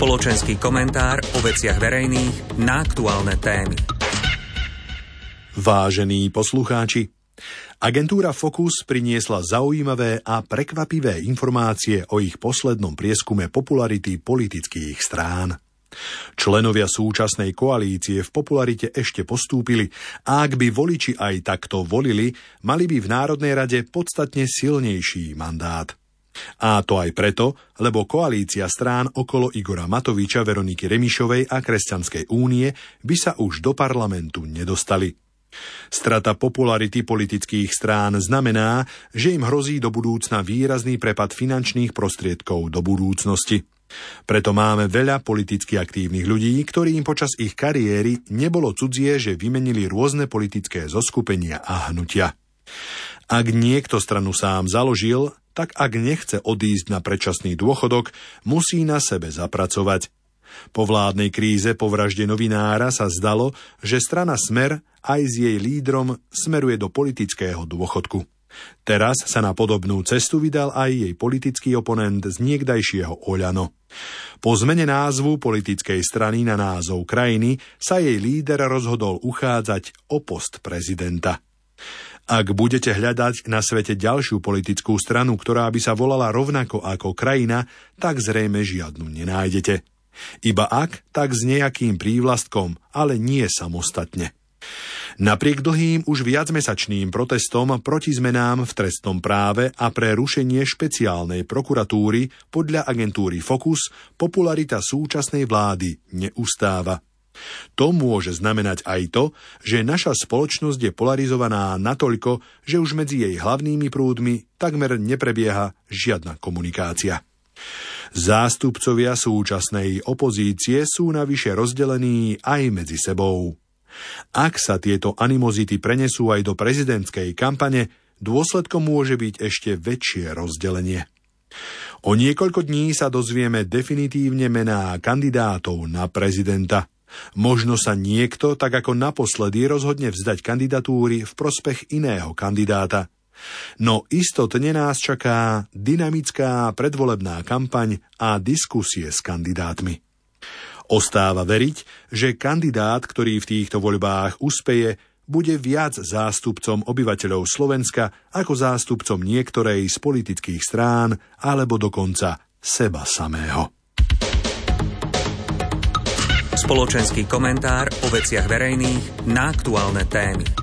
Spoločenský komentár o veciach verejných na aktuálne témy. Vážení poslucháči, agentúra Focus priniesla zaujímavé a prekvapivé informácie o ich poslednom prieskume popularity politických strán. Členovia súčasnej koalície v popularite ešte postúpili a ak by voliči aj takto volili, mali by v Národnej rade podstatne silnejší mandát. A to aj preto, lebo koalícia strán okolo Igora Matoviča, Veroniky Remišovej a Kresťanskej únie by sa už do parlamentu nedostali. Strata popularity politických strán znamená, že im hrozí do budúcna výrazný prepad finančných prostriedkov do budúcnosti. Preto máme veľa politicky aktívnych ľudí, ktorým počas ich kariéry nebolo cudzie, že vymenili rôzne politické zoskupenia a hnutia. Ak niekto stranu sám založil, tak ak nechce odísť na predčasný dôchodok, musí na sebe zapracovať. Po vládnej kríze po vražde novinára sa zdalo, že strana Smer aj s jej lídrom smeruje do politického dôchodku. Teraz sa na podobnú cestu vydal aj jej politický oponent z niekdajšieho Oľano. Po zmene názvu politickej strany na názov krajiny sa jej líder rozhodol uchádzať o post prezidenta. Ak budete hľadať na svete ďalšiu politickú stranu, ktorá by sa volala rovnako ako krajina, tak zrejme žiadnu nenájdete. Iba ak, tak s nejakým prívlastkom, ale nie samostatne. Napriek dlhým už viacmesačným protestom proti zmenám v trestnom práve a pre rušenie špeciálnej prokuratúry podľa agentúry Focus popularita súčasnej vlády neustáva. To môže znamenať aj to, že naša spoločnosť je polarizovaná natoľko, že už medzi jej hlavnými prúdmi takmer neprebieha žiadna komunikácia. Zástupcovia súčasnej opozície sú navyše rozdelení aj medzi sebou. Ak sa tieto animozity prenesú aj do prezidentskej kampane, dôsledkom môže byť ešte väčšie rozdelenie. O niekoľko dní sa dozvieme definitívne mená kandidátov na prezidenta – Možno sa niekto, tak ako naposledy, rozhodne vzdať kandidatúry v prospech iného kandidáta. No istotne nás čaká dynamická predvolebná kampaň a diskusie s kandidátmi. Ostáva veriť, že kandidát, ktorý v týchto voľbách uspeje, bude viac zástupcom obyvateľov Slovenska ako zástupcom niektorej z politických strán alebo dokonca seba samého. Spoločenský komentár o veciach verejných na aktuálne témy.